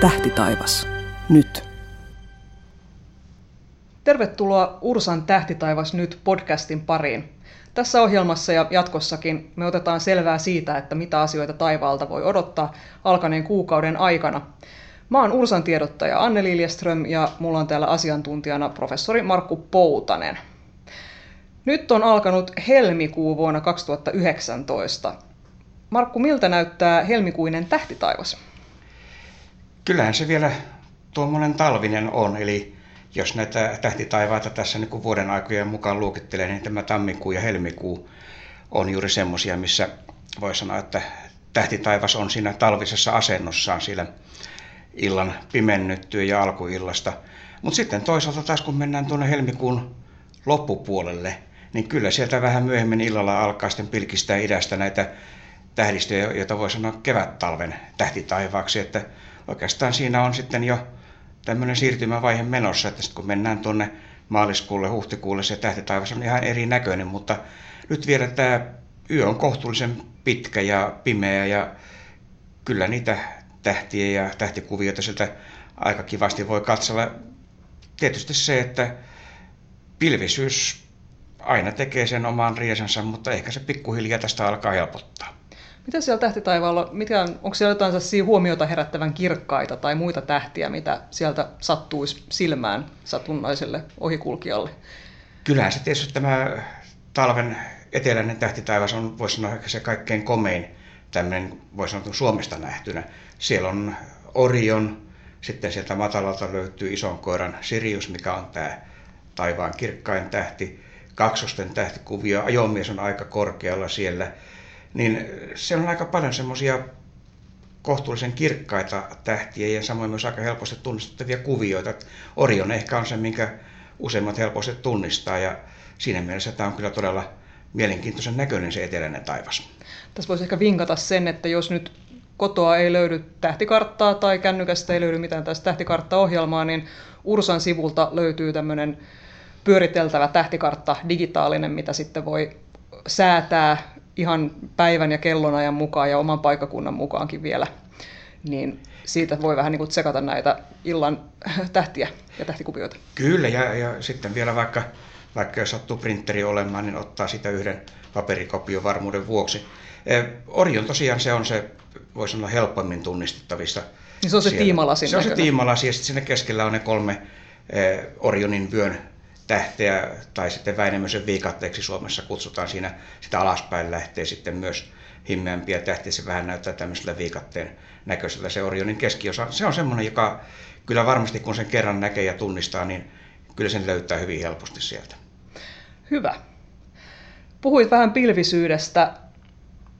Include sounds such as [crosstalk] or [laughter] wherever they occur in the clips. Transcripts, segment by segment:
Tähti taivas. Nyt. Tervetuloa Ursan Tähtitaivas nyt podcastin pariin. Tässä ohjelmassa ja jatkossakin me otetaan selvää siitä, että mitä asioita taivaalta voi odottaa alkaneen kuukauden aikana. Mä oon Ursan tiedottaja Anne Liljeström ja mulla on täällä asiantuntijana professori Markku Poutanen. Nyt on alkanut helmikuu vuonna 2019. Markku, miltä näyttää helmikuinen tähtitaivas? Kyllähän se vielä tuommoinen talvinen on, eli jos näitä tähtitaivaita tässä niin vuoden aikojen mukaan luokittelee, niin tämä tammikuu ja helmikuu on juuri semmoisia, missä voi sanoa, että tähtitaivas on siinä talvisessa asennossaan siellä illan pimennyttyä ja alkuillasta. Mutta sitten toisaalta taas kun mennään tuonne helmikuun loppupuolelle, niin kyllä sieltä vähän myöhemmin illalla alkaa sitten pilkistää idästä näitä tähdistöjä, joita voi sanoa kevät-talven tähtitaivaaksi, että oikeastaan siinä on sitten jo tämmöinen siirtymävaihe menossa, että sitten kun mennään tuonne maaliskuulle, huhtikuulle, se tähtitaivas on ihan erinäköinen, mutta nyt vielä tämä yö on kohtuullisen pitkä ja pimeä ja kyllä niitä tähtiä ja tähtikuvioita sieltä aika kivasti voi katsella. Tietysti se, että pilvisyys aina tekee sen oman riesansa, mutta ehkä se pikkuhiljaa tästä alkaa helpottaa. Mitä siellä tähtitaivaalla, mikä on, onko siellä jotain huomiota herättävän kirkkaita tai muita tähtiä, mitä sieltä sattuisi silmään satunnaiselle ohikulkijalle? Kyllähän se tietysti tämä talven eteläinen tähtitaivas on, voisi sanoa, se kaikkein komein tämmöinen, voisi sanoa Suomesta nähtynä. Siellä on Orion, sitten sieltä matalalta löytyy ison koiran Sirius, mikä on tämä taivaan kirkkain tähti. Kaksosten tähtikuvio, ajomies on aika korkealla siellä – niin siellä on aika paljon semmoisia kohtuullisen kirkkaita tähtiä ja samoin myös aika helposti tunnistettavia kuvioita. Orion ehkä on se, minkä useimmat helposti tunnistaa ja siinä mielessä tämä on kyllä todella mielenkiintoisen näköinen se eteläinen taivas. Tässä voisi ehkä vinkata sen, että jos nyt kotoa ei löydy tähtikarttaa tai kännykästä ei löydy mitään tästä tähtikarttaohjelmaa, niin Ursan sivulta löytyy tämmöinen pyöriteltävä tähtikartta digitaalinen, mitä sitten voi säätää ihan päivän ja kellonajan mukaan ja oman paikakunnan mukaankin vielä, niin siitä voi vähän niin kuin tsekata näitä illan tähtiä ja tähtikuvioita. Kyllä, ja, ja sitten vielä vaikka, vaikka jos sattuu printeri olemaan, niin ottaa sitä yhden paperikopion varmuuden vuoksi. E, Orion tosiaan se on se, voisi sanoa helpommin tunnistettavissa. Niin se on se tiimalasi. Se on se tiimalasi ja sitten siinä keskellä on ne kolme e, Orionin vyön tähteä tai sitten Väinämöisen viikatteeksi Suomessa kutsutaan siinä, sitä alaspäin lähtee sitten myös himmeämpiä tähtiä, se vähän näyttää tämmöisellä viikatteen näköisellä se Orionin keskiosa. Se on semmoinen, joka kyllä varmasti kun sen kerran näkee ja tunnistaa, niin kyllä sen löytää hyvin helposti sieltä. Hyvä. Puhuit vähän pilvisyydestä.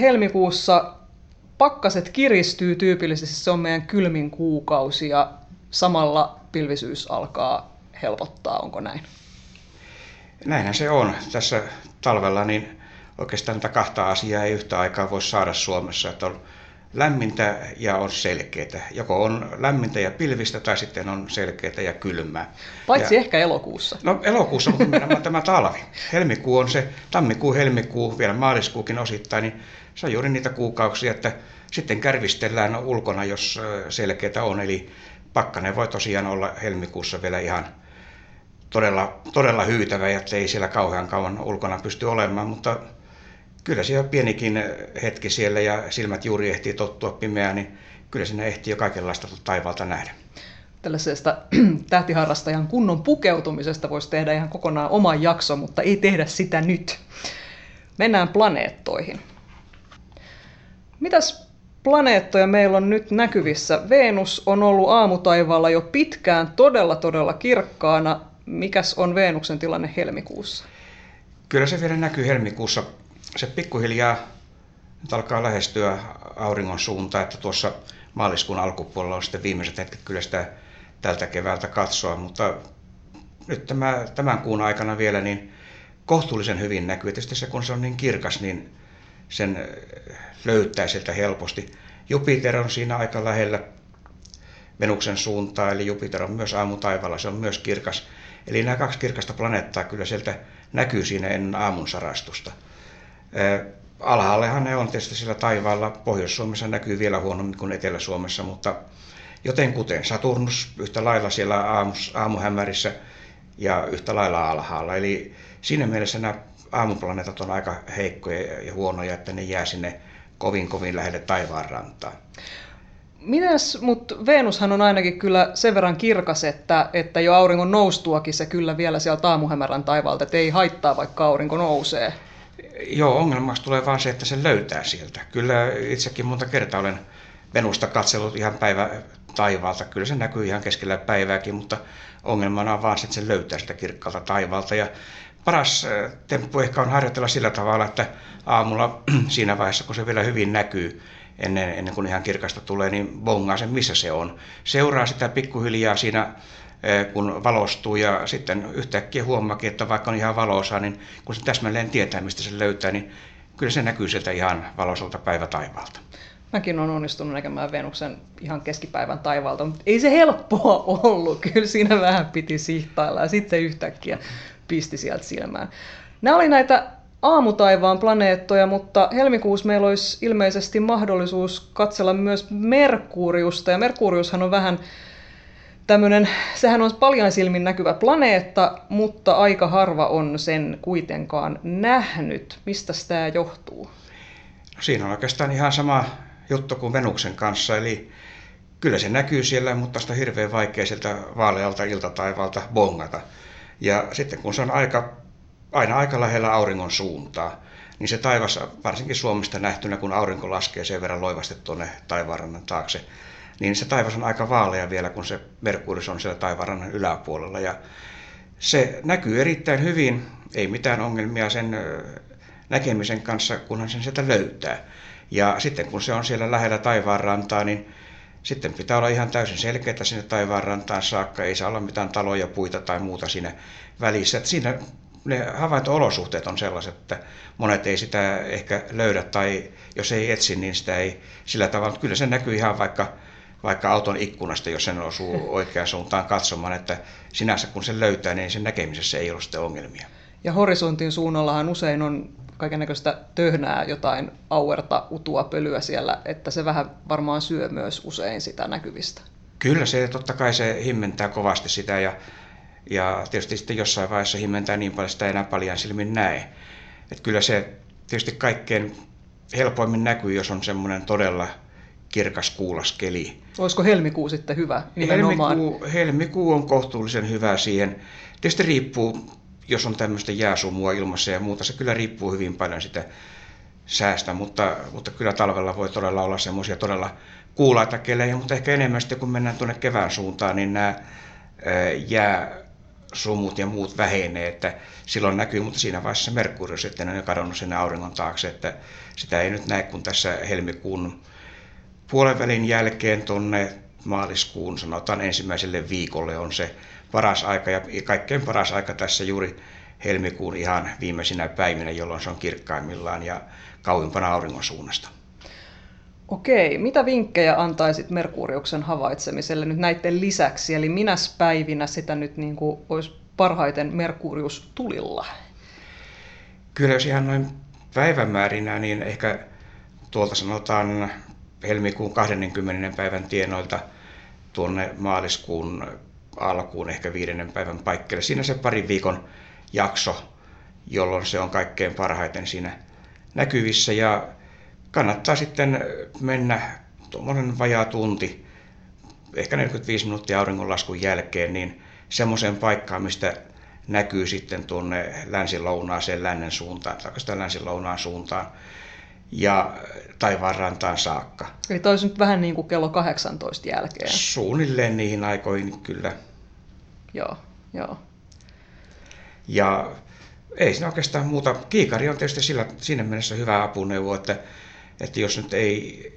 Helmikuussa pakkaset kiristyy tyypillisesti, se on meidän kylmin kuukausi ja samalla pilvisyys alkaa helpottaa, onko näin? Näinhän se on. Tässä talvella niin oikeastaan näitä kahta asiaa ei yhtä aikaa voi saada Suomessa, että on lämmintä ja on selkeää. Joko on lämmintä ja pilvistä tai sitten on selkeää ja kylmää. Paitsi ja, ehkä elokuussa. No elokuussa, mutta nimenomaan tämä talvi. Helmikuu on se, tammikuu, helmikuu, vielä maaliskuukin osittain, niin se on juuri niitä kuukausia, että sitten kärvistellään ulkona, jos selkeää on. Eli pakkanen voi tosiaan olla helmikuussa vielä ihan todella, todella hyytävä, että ei siellä kauhean kauan ulkona pysty olemaan, mutta kyllä siellä pienikin hetki siellä ja silmät juuri ehtii tottua pimeään, niin kyllä sinne ehtii jo kaikenlaista taivaalta nähdä. Tällaisesta [clears throat] tähtiharrastajan kunnon pukeutumisesta voisi tehdä ihan kokonaan oma jakso, mutta ei tehdä sitä nyt. Mennään planeettoihin. Mitäs planeettoja meillä on nyt näkyvissä? Venus on ollut aamutaivaalla jo pitkään todella todella kirkkaana Mikäs on Venuksen tilanne helmikuussa? Kyllä se vielä näkyy helmikuussa. Se pikkuhiljaa nyt alkaa lähestyä auringon suuntaan, että tuossa maaliskuun alkupuolella on sitten viimeiset hetket kyllä sitä tältä keväältä katsoa, mutta nyt tämä, tämän kuun aikana vielä niin kohtuullisen hyvin näkyy. Tietysti se, kun se on niin kirkas, niin sen löytää sieltä helposti. Jupiter on siinä aika lähellä Venuksen suuntaa, eli Jupiter on myös aamutaivaalla, se on myös kirkas. Eli nämä kaksi kirkasta planeettaa kyllä sieltä näkyy siinä ennen aamun sarastusta. alhaallehan ne on tietysti sillä taivaalla. Pohjois-Suomessa näkyy vielä huonommin kuin Etelä-Suomessa, mutta joten kuten Saturnus yhtä lailla siellä aamus, aamuhämärissä ja yhtä lailla alhaalla. Eli siinä mielessä nämä aamuplaneetat on aika heikkoja ja huonoja, että ne jää sinne kovin kovin lähelle taivaanrantaa. Mitäs, mutta Venushan on ainakin kyllä sen verran kirkas, että, että jo auringon noustuakin se kyllä vielä siellä aamuhämärän taivaalta, että ei haittaa vaikka aurinko nousee. Joo, ongelmaksi tulee vaan se, että se löytää sieltä. Kyllä itsekin monta kertaa olen Venusta katsellut ihan päivä taivaalta. Kyllä se näkyy ihan keskellä päivääkin, mutta ongelmana on vaan se, että se löytää sitä kirkkaalta taivaalta. Ja paras äh, temppu ehkä on harjoitella sillä tavalla, että aamulla [clears throat] siinä vaiheessa, kun se vielä hyvin näkyy, ennen, ennen kuin ihan kirkasta tulee, niin bongaa sen, missä se on. Seuraa sitä pikkuhiljaa siinä, äh, kun valostuu ja sitten yhtäkkiä huomaakin, että vaikka on ihan valoisa, niin kun se täsmälleen tietää, mistä se löytää, niin kyllä se näkyy sieltä ihan valoisalta päivätaivaalta. Mäkin olen onnistunut näkemään Venuksen ihan keskipäivän taivaalta, mutta ei se helppoa ollut. Kyllä siinä vähän piti sihtailla ja sitten yhtäkkiä pisti sieltä silmään. Nämä oli näitä aamutaivaan planeettoja, mutta helmikuussa meillä olisi ilmeisesti mahdollisuus katsella myös Merkuriusta. Ja Merkuriushan on vähän tämmöinen, sehän on paljon silmin näkyvä planeetta, mutta aika harva on sen kuitenkaan nähnyt. Mistä tämä johtuu? No, siinä on oikeastaan ihan sama juttu kuin Venuksen kanssa, eli kyllä se näkyy siellä, mutta sitä on hirveän vaikea sieltä vaalealta iltataivalta bongata. Ja sitten kun se on aika, aina aika lähellä auringon suuntaa, niin se taivas, varsinkin Suomesta nähtynä, kun aurinko laskee sen verran loivasti tuonne taivaanrannan taakse, niin se taivas on aika vaalea vielä, kun se Merkurius on siellä taivaanrannan yläpuolella. Ja se näkyy erittäin hyvin, ei mitään ongelmia sen näkemisen kanssa, kunhan sen sieltä löytää. Ja sitten kun se on siellä lähellä taivaanrantaa, niin sitten pitää olla ihan täysin selkeää sinne taivaanrantaan saakka. Ei saa olla mitään taloja, puita tai muuta siinä välissä. Että siinä ne havainto-olosuhteet on sellaiset, että monet ei sitä ehkä löydä tai jos ei etsi, niin sitä ei sillä tavalla. Kyllä se näkyy ihan vaikka, vaikka auton ikkunasta, jos sen osuu [laughs] oikeaan suuntaan katsomaan, että sinänsä kun se löytää, niin sen näkemisessä ei ole sitten ongelmia. Ja horisontin suunnallahan usein on kaiken näköistä töhnää, jotain auerta, utua, pölyä siellä, että se vähän varmaan syö myös usein sitä näkyvistä. Kyllä se, totta kai se himmentää kovasti sitä ja, ja tietysti sitten jossain vaiheessa himmentää niin paljon, sitä ei enää paljon silmin näe. Että kyllä se tietysti kaikkein helpoimmin näkyy, jos on semmoinen todella kirkas kuulas keli. Olisiko helmikuu sitten hyvä nimenomaan? Helmikuu, helmikuu on kohtuullisen hyvä siihen. Tietysti riippuu jos on tämmöistä jääsumua ilmassa ja muuta, se kyllä riippuu hyvin paljon sitä säästä, mutta, mutta kyllä talvella voi todella olla semmoisia todella kuulaita kelejä, mutta ehkä enemmän sitten kun mennään tuonne kevään suuntaan, niin nämä jääsumut ja muut vähenee, että silloin näkyy, mutta siinä vaiheessa Merkuri sitten on jo kadonnut sinne auringon taakse, että sitä ei nyt näe, kun tässä helmikuun puolen jälkeen tuonne maaliskuun, sanotaan ensimmäiselle viikolle on se paras aika ja kaikkein paras aika tässä juuri helmikuun ihan viimeisinä päivinä, jolloin se on kirkkaimmillaan ja kauimpana auringon suunnasta. Okei, mitä vinkkejä antaisit Merkuriuksen havaitsemiselle nyt näiden lisäksi? Eli minäs päivinä sitä nyt niin kuin olisi parhaiten Merkurius tulilla? Kyllä jos ihan noin päivämäärinä, niin ehkä tuolta sanotaan helmikuun 20. päivän tienoilta tuonne maaliskuun alkuun, ehkä viidennen päivän paikkeille. Siinä se parin viikon jakso, jolloin se on kaikkein parhaiten siinä näkyvissä ja kannattaa sitten mennä tuommoinen vajaa tunti, ehkä 45 minuuttia auringonlaskun jälkeen, niin semmoiseen paikkaan, mistä näkyy sitten tuonne länsi-lounaaseen lännen suuntaan, tai oikeastaan länsi-lounaan suuntaan, ja taivaanrantaan saakka. Eli toi nyt vähän niin kuin kello 18 jälkeen. Suunnilleen niihin aikoihin kyllä. Joo, joo. Ja ei siinä oikeastaan muuta. Kiikari on tietysti sillä, siinä mielessä hyvä apuneuvo, että, että jos nyt ei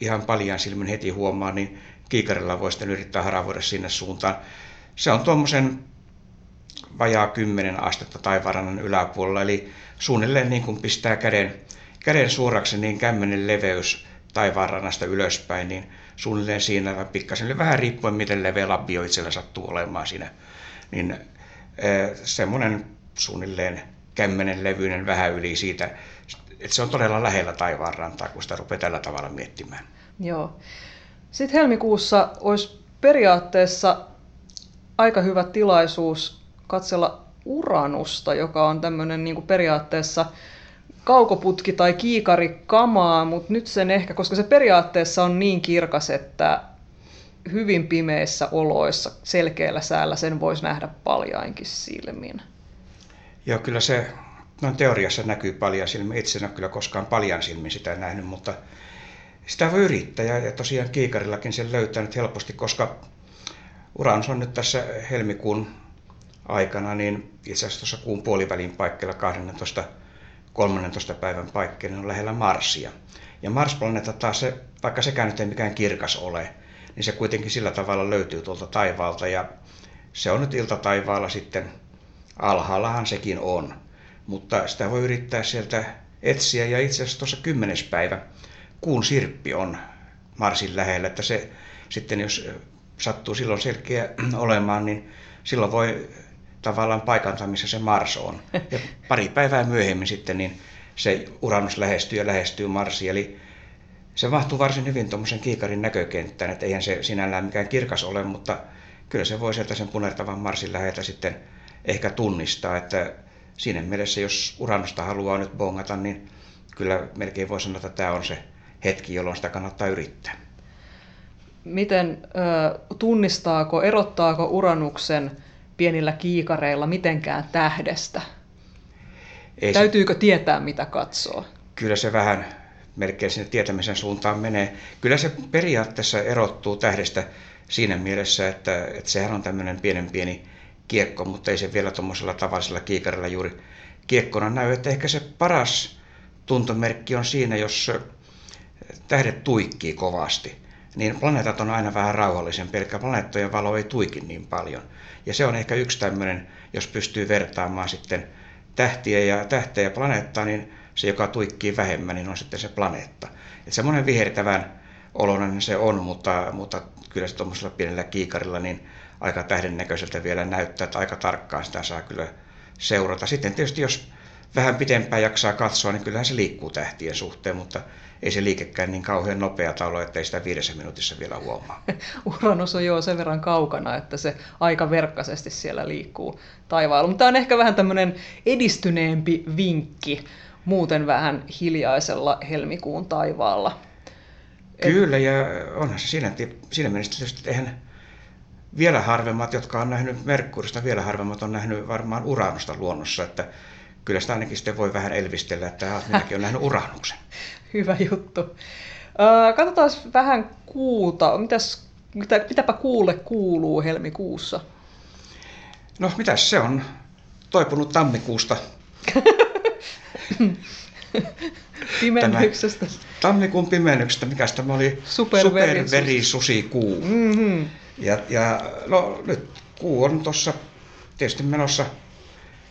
ihan paljon silmin heti huomaa, niin kiikarilla voi sitten yrittää haravoida sinne suuntaan. Se on tuommoisen vajaa 10 astetta taivarannan yläpuolella, eli suunnilleen niin kuin pistää käden, käden suoraksi, niin kämmenen leveys taivaanrannasta ylöspäin, niin suunnilleen siinä pikkasen, vähän riippuen miten leveä labbio itsellä sattuu olemaan siinä, niin semmoinen suunnilleen kämmenen levyinen vähän yli siitä että se on todella lähellä taivaanrantaa, kun sitä rupeaa tällä tavalla miettimään. Joo. Sitten helmikuussa olisi periaatteessa aika hyvä tilaisuus katsella Uranusta, joka on tämmöinen niin kuin periaatteessa kaukoputki tai kiikari kamaa, mutta nyt sen ehkä, koska se periaatteessa on niin kirkas, että hyvin pimeissä oloissa, selkeällä säällä sen voisi nähdä paljainkin silmin. Joo, kyllä se no teoriassa näkyy paljon silmin. Itse en ole kyllä koskaan paljon silmin sitä nähnyt, mutta sitä voi yrittää ja tosiaan kiikarillakin sen löytänyt helposti, koska Uranus on nyt tässä helmikuun aikana, niin itse asiassa tuossa kuun puolivälin paikkeilla 12 13 päivän paikkeilla on lähellä Marsia. Ja Mars-planeetta taas, se, vaikka sekään nyt ei mikään kirkas ole, niin se kuitenkin sillä tavalla löytyy tuolta taivaalta ja se on nyt iltataivaalla sitten, alhaallahan sekin on, mutta sitä voi yrittää sieltä etsiä ja itse asiassa tuossa kymmenes päivä kuun sirppi on Marsin lähellä, että se sitten jos sattuu silloin selkeä [clears throat] olemaan, niin silloin voi tavallaan paikantaa, missä se Mars on. [laughs] Ja pari päivää myöhemmin sitten niin se Uranus lähestyy ja lähestyy Marsi, eli se mahtuu varsin hyvin tuommoisen kiikarin näkökenttään, että eihän se sinällään mikään kirkas ole, mutta kyllä se voi sieltä sen punertavan Marsin läheltä sitten ehkä tunnistaa, että siinä mielessä, jos Uranusta haluaa nyt bongata, niin kyllä melkein voi sanoa, että tämä on se hetki, jolloin sitä kannattaa yrittää. Miten ö, tunnistaako, erottaako Uranuksen pienillä kiikareilla mitenkään tähdestä? Ei Täytyykö se, tietää, mitä katsoo? Kyllä se vähän melkein sinne tietämisen suuntaan menee. Kyllä se periaatteessa erottuu tähdestä siinä mielessä, että, että sehän on tämmöinen pienen pieni kiekko, mutta ei se vielä tuommoisella tavallisella kiikarilla juuri kiekkona näy. Että ehkä se paras tuntomerkki on siinä, jos tähdet tuikkii kovasti, niin planeetat on aina vähän rauhallisen, pelkkä planeettojen valo ei tuiki niin paljon. Ja se on ehkä yksi tämmöinen, jos pystyy vertaamaan sitten tähtiä ja tähteä ja planeettaa, niin se, joka tuikkii vähemmän, niin on sitten se planeetta. Että semmoinen vihertävän oloinen se on, mutta, mutta kyllä se tuommoisella pienellä kiikarilla niin aika tähden näköiseltä vielä näyttää, että aika tarkkaan sitä saa kyllä seurata. Sitten tietysti jos vähän pitempään jaksaa katsoa, niin kyllähän se liikkuu tähtien suhteen, mutta ei se liikekään niin kauhean nopea ole, että ei sitä viidessä minuutissa vielä huomaa. [laughs] Uranus on jo sen verran kaukana, että se aika verkkaisesti siellä liikkuu taivaalla. Mutta tämä on ehkä vähän tämmöinen edistyneempi vinkki muuten vähän hiljaisella helmikuun taivaalla. Kyllä, ja onhan se siinä, siinä mielessä tietysti, että eihän vielä harvemmat, jotka on nähnyt Merkurista, vielä harvemmat on nähnyt varmaan Uranusta luonnossa, että kyllä sitä ainakin sitten voi vähän elvistellä, että minäkin [laughs] olen nähnyt Uranuksen. Hyvä juttu. katsotaan vähän kuuta. Mitäs, mitä, mitäpä kuulle kuuluu helmikuussa? No mitäs se on tammikuusta. [laughs] [laughs] Pimennyksestä. Tämä tammikuun pimennyksestä, mikä tämä oli? Superverisusikuu. Mm-hmm. Ja, ja no, nyt kuu on tuossa tietysti menossa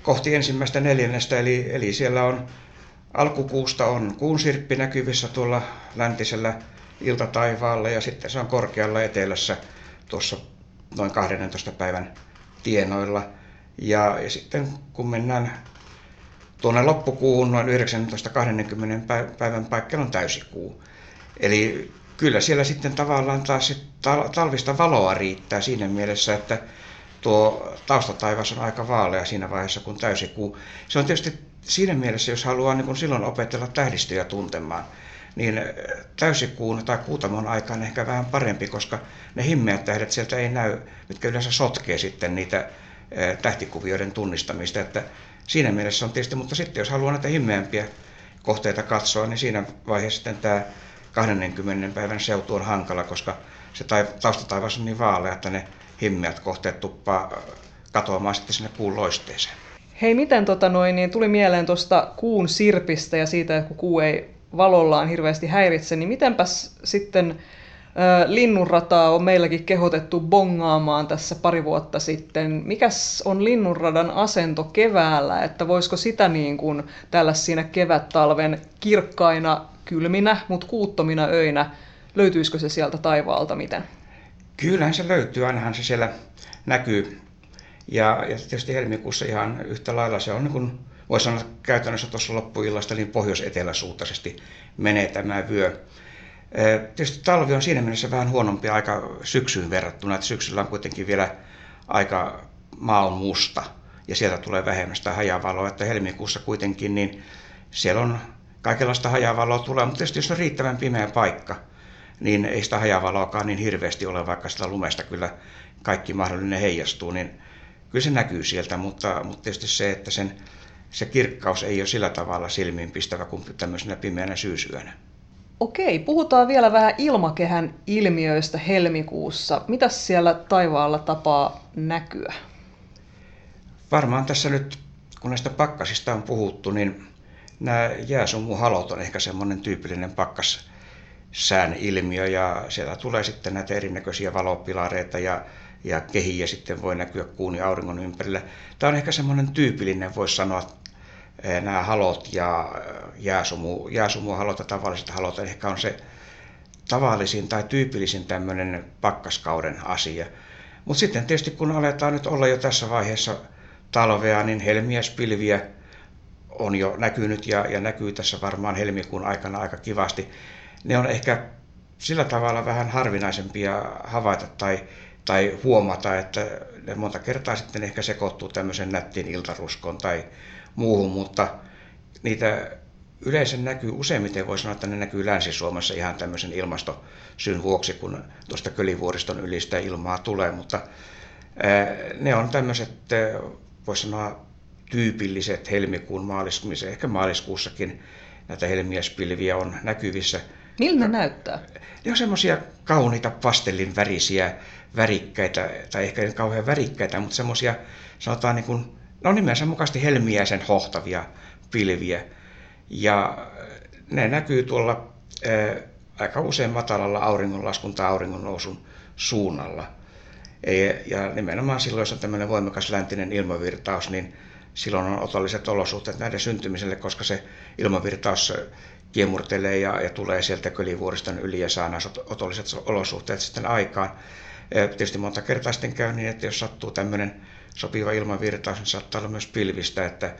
kohti ensimmäistä neljännestä, eli, eli siellä on alkukuusta on kuun sirppi näkyvissä tuolla läntisellä iltataivaalla ja sitten se on korkealla etelässä tuossa noin 12 päivän tienoilla. Ja, ja sitten kun mennään tuonne loppukuuhun noin 19-20 päivän paikkeilla on täysikuu. Eli kyllä siellä sitten tavallaan taas talvista valoa riittää siinä mielessä, että tuo taustataivas on aika vaalea siinä vaiheessa, kun täysikuu. Se on tietysti siinä mielessä, jos haluaa niin silloin opetella tähdistöjä tuntemaan, niin täysikuun tai kuutamon aikaan ehkä vähän parempi, koska ne himmeät tähdet sieltä ei näy, mitkä yleensä sotkee sitten niitä tähtikuvioiden tunnistamista. Että siinä mielessä on tietysti, mutta sitten jos haluaa näitä himmeämpiä kohteita katsoa, niin siinä vaiheessa sitten tämä 20 päivän seutu on hankala, koska se taustataivas on niin vaalea, että ne himmeät kohteet tuppaa katoamaan sitten sinne kuun loisteeseen. Hei, miten tota noin, niin tuli mieleen tuosta kuun sirpistä ja siitä, että kun kuu ei valollaan hirveästi häiritse, niin mitenpäs sitten linnunrataa on meilläkin kehotettu bongaamaan tässä pari vuotta sitten. Mikäs on linnunradan asento keväällä, että voisiko sitä niin kuin tällä siinä kevät-talven kirkkaina, kylminä, mutta kuuttomina öinä, löytyisikö se sieltä taivaalta miten? Kyllähän se löytyy, ainahan se siellä näkyy Ja, ja tietysti helmikuussa ihan yhtä lailla se on niin kuin, voi sanoa käytännössä tuossa loppuillasta niin pohjois-eteläsuuntaisesti menee tämä vyö. Tietysti talvi on siinä mielessä vähän huonompi aika syksyyn verrattuna, että syksyllä on kuitenkin vielä aika maa on musta ja sieltä tulee vähemmän sitä hajavaloa, että helmikuussa kuitenkin niin siellä on kaikenlaista hajavaloa tulee, mutta tietysti jos on riittävän pimeä paikka, niin ei sitä hajavaloakaan niin hirveästi ole, vaikka sitä lumesta kyllä kaikki mahdollinen heijastuu, niin kyllä se näkyy sieltä, mutta, mutta tietysti se, että sen, se kirkkaus ei ole sillä tavalla silmiinpistävä kuin tämmöisenä pimeänä syysyönä. Okei, puhutaan vielä vähän ilmakehän ilmiöistä helmikuussa. Mitä siellä taivaalla tapaa näkyä? Varmaan tässä nyt, kun näistä pakkasista on puhuttu, niin nämä jääsumuhalot on ehkä semmoinen tyypillinen pakkassään ilmiö ja siellä tulee sitten näitä erinäköisiä valopilareita ja, ja kehiä sitten voi näkyä kuun ja auringon ympärillä. Tämä on ehkä semmoinen tyypillinen, voisi sanoa, nämä halot ja eh, jääsumu, jääsumuhalot ja tavalliset halot ehkä on se tavallisin tai tyypillisin tämmöinen pakkaskauden asia. Mutta sitten tietysti kun aletaan nyt olla jo tässä vaiheessa talvea, niin helmiäspilviä on jo näkynyt ja, ja näkyy tässä varmaan helmikuun aikana aika kivasti. Ne on ehkä sillä tavalla vähän harvinaisempia havaita tai, tai huomata, että ne monta kertaa sitten ehkä sekoittuu tämmöisen nättiin iltaruskoon tai muuhun, mutta niitä yleensä näkyy, useimmiten voi sanoa, että ne näkyy Länsi-Suomessa ihan tämmöisen ilmastosyn vuoksi, kun tuosta Kölivuoriston ylistä ilmaa tulee, mutta ne on tämmöiset, voisi sanoa, tyypilliset helmikuun maaliskuussa, ehkä maaliskuussakin näitä helmiäspilviä on näkyvissä. Miltä ne näyttää? Ne on semmoisia kauniita pastellin värisiä, värikkäitä, tai ehkä ei kauhean värikkäitä, mutta semmoisia, sanotaan niin kuin, no nimensä mukaisesti helmiäisen hohtavia pilviä. Ja ne näkyy tuolla ää, aika usein matalalla auringonlaskun tai auringonnousun suunnalla. Ja nimenomaan silloin, jos on tämmöinen voimakas läntinen ilmavirtaus, niin silloin on otolliset olosuhteet näiden syntymiselle, koska se ilmavirtaus kiemurtelee ja, ja tulee sieltä kölivuoriston yli ja saa nämä otolliset olosuhteet sitten aikaan. Tietysti monta kertaa sitten käy niin, että jos sattuu tämmöinen sopiva ilmavirtaus, niin saattaa olla myös pilvistä, että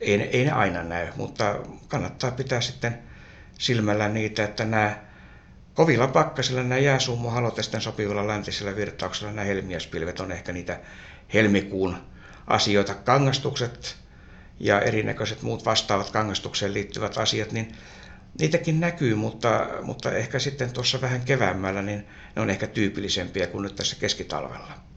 ei, ei ne aina näy, mutta kannattaa pitää sitten silmällä niitä, että nämä kovilla pakkasilla nämä jääsuumuhalot ja sitten sopivilla läntisillä virtauksilla nämä helmiäspilvet on ehkä niitä helmikuun asioita, kangastukset ja erinäköiset muut vastaavat kangastukseen liittyvät asiat, niin niitäkin näkyy, mutta, mutta ehkä sitten tuossa vähän keväämmällä, niin ne on ehkä tyypillisempiä kuin nyt tässä keskitalvella.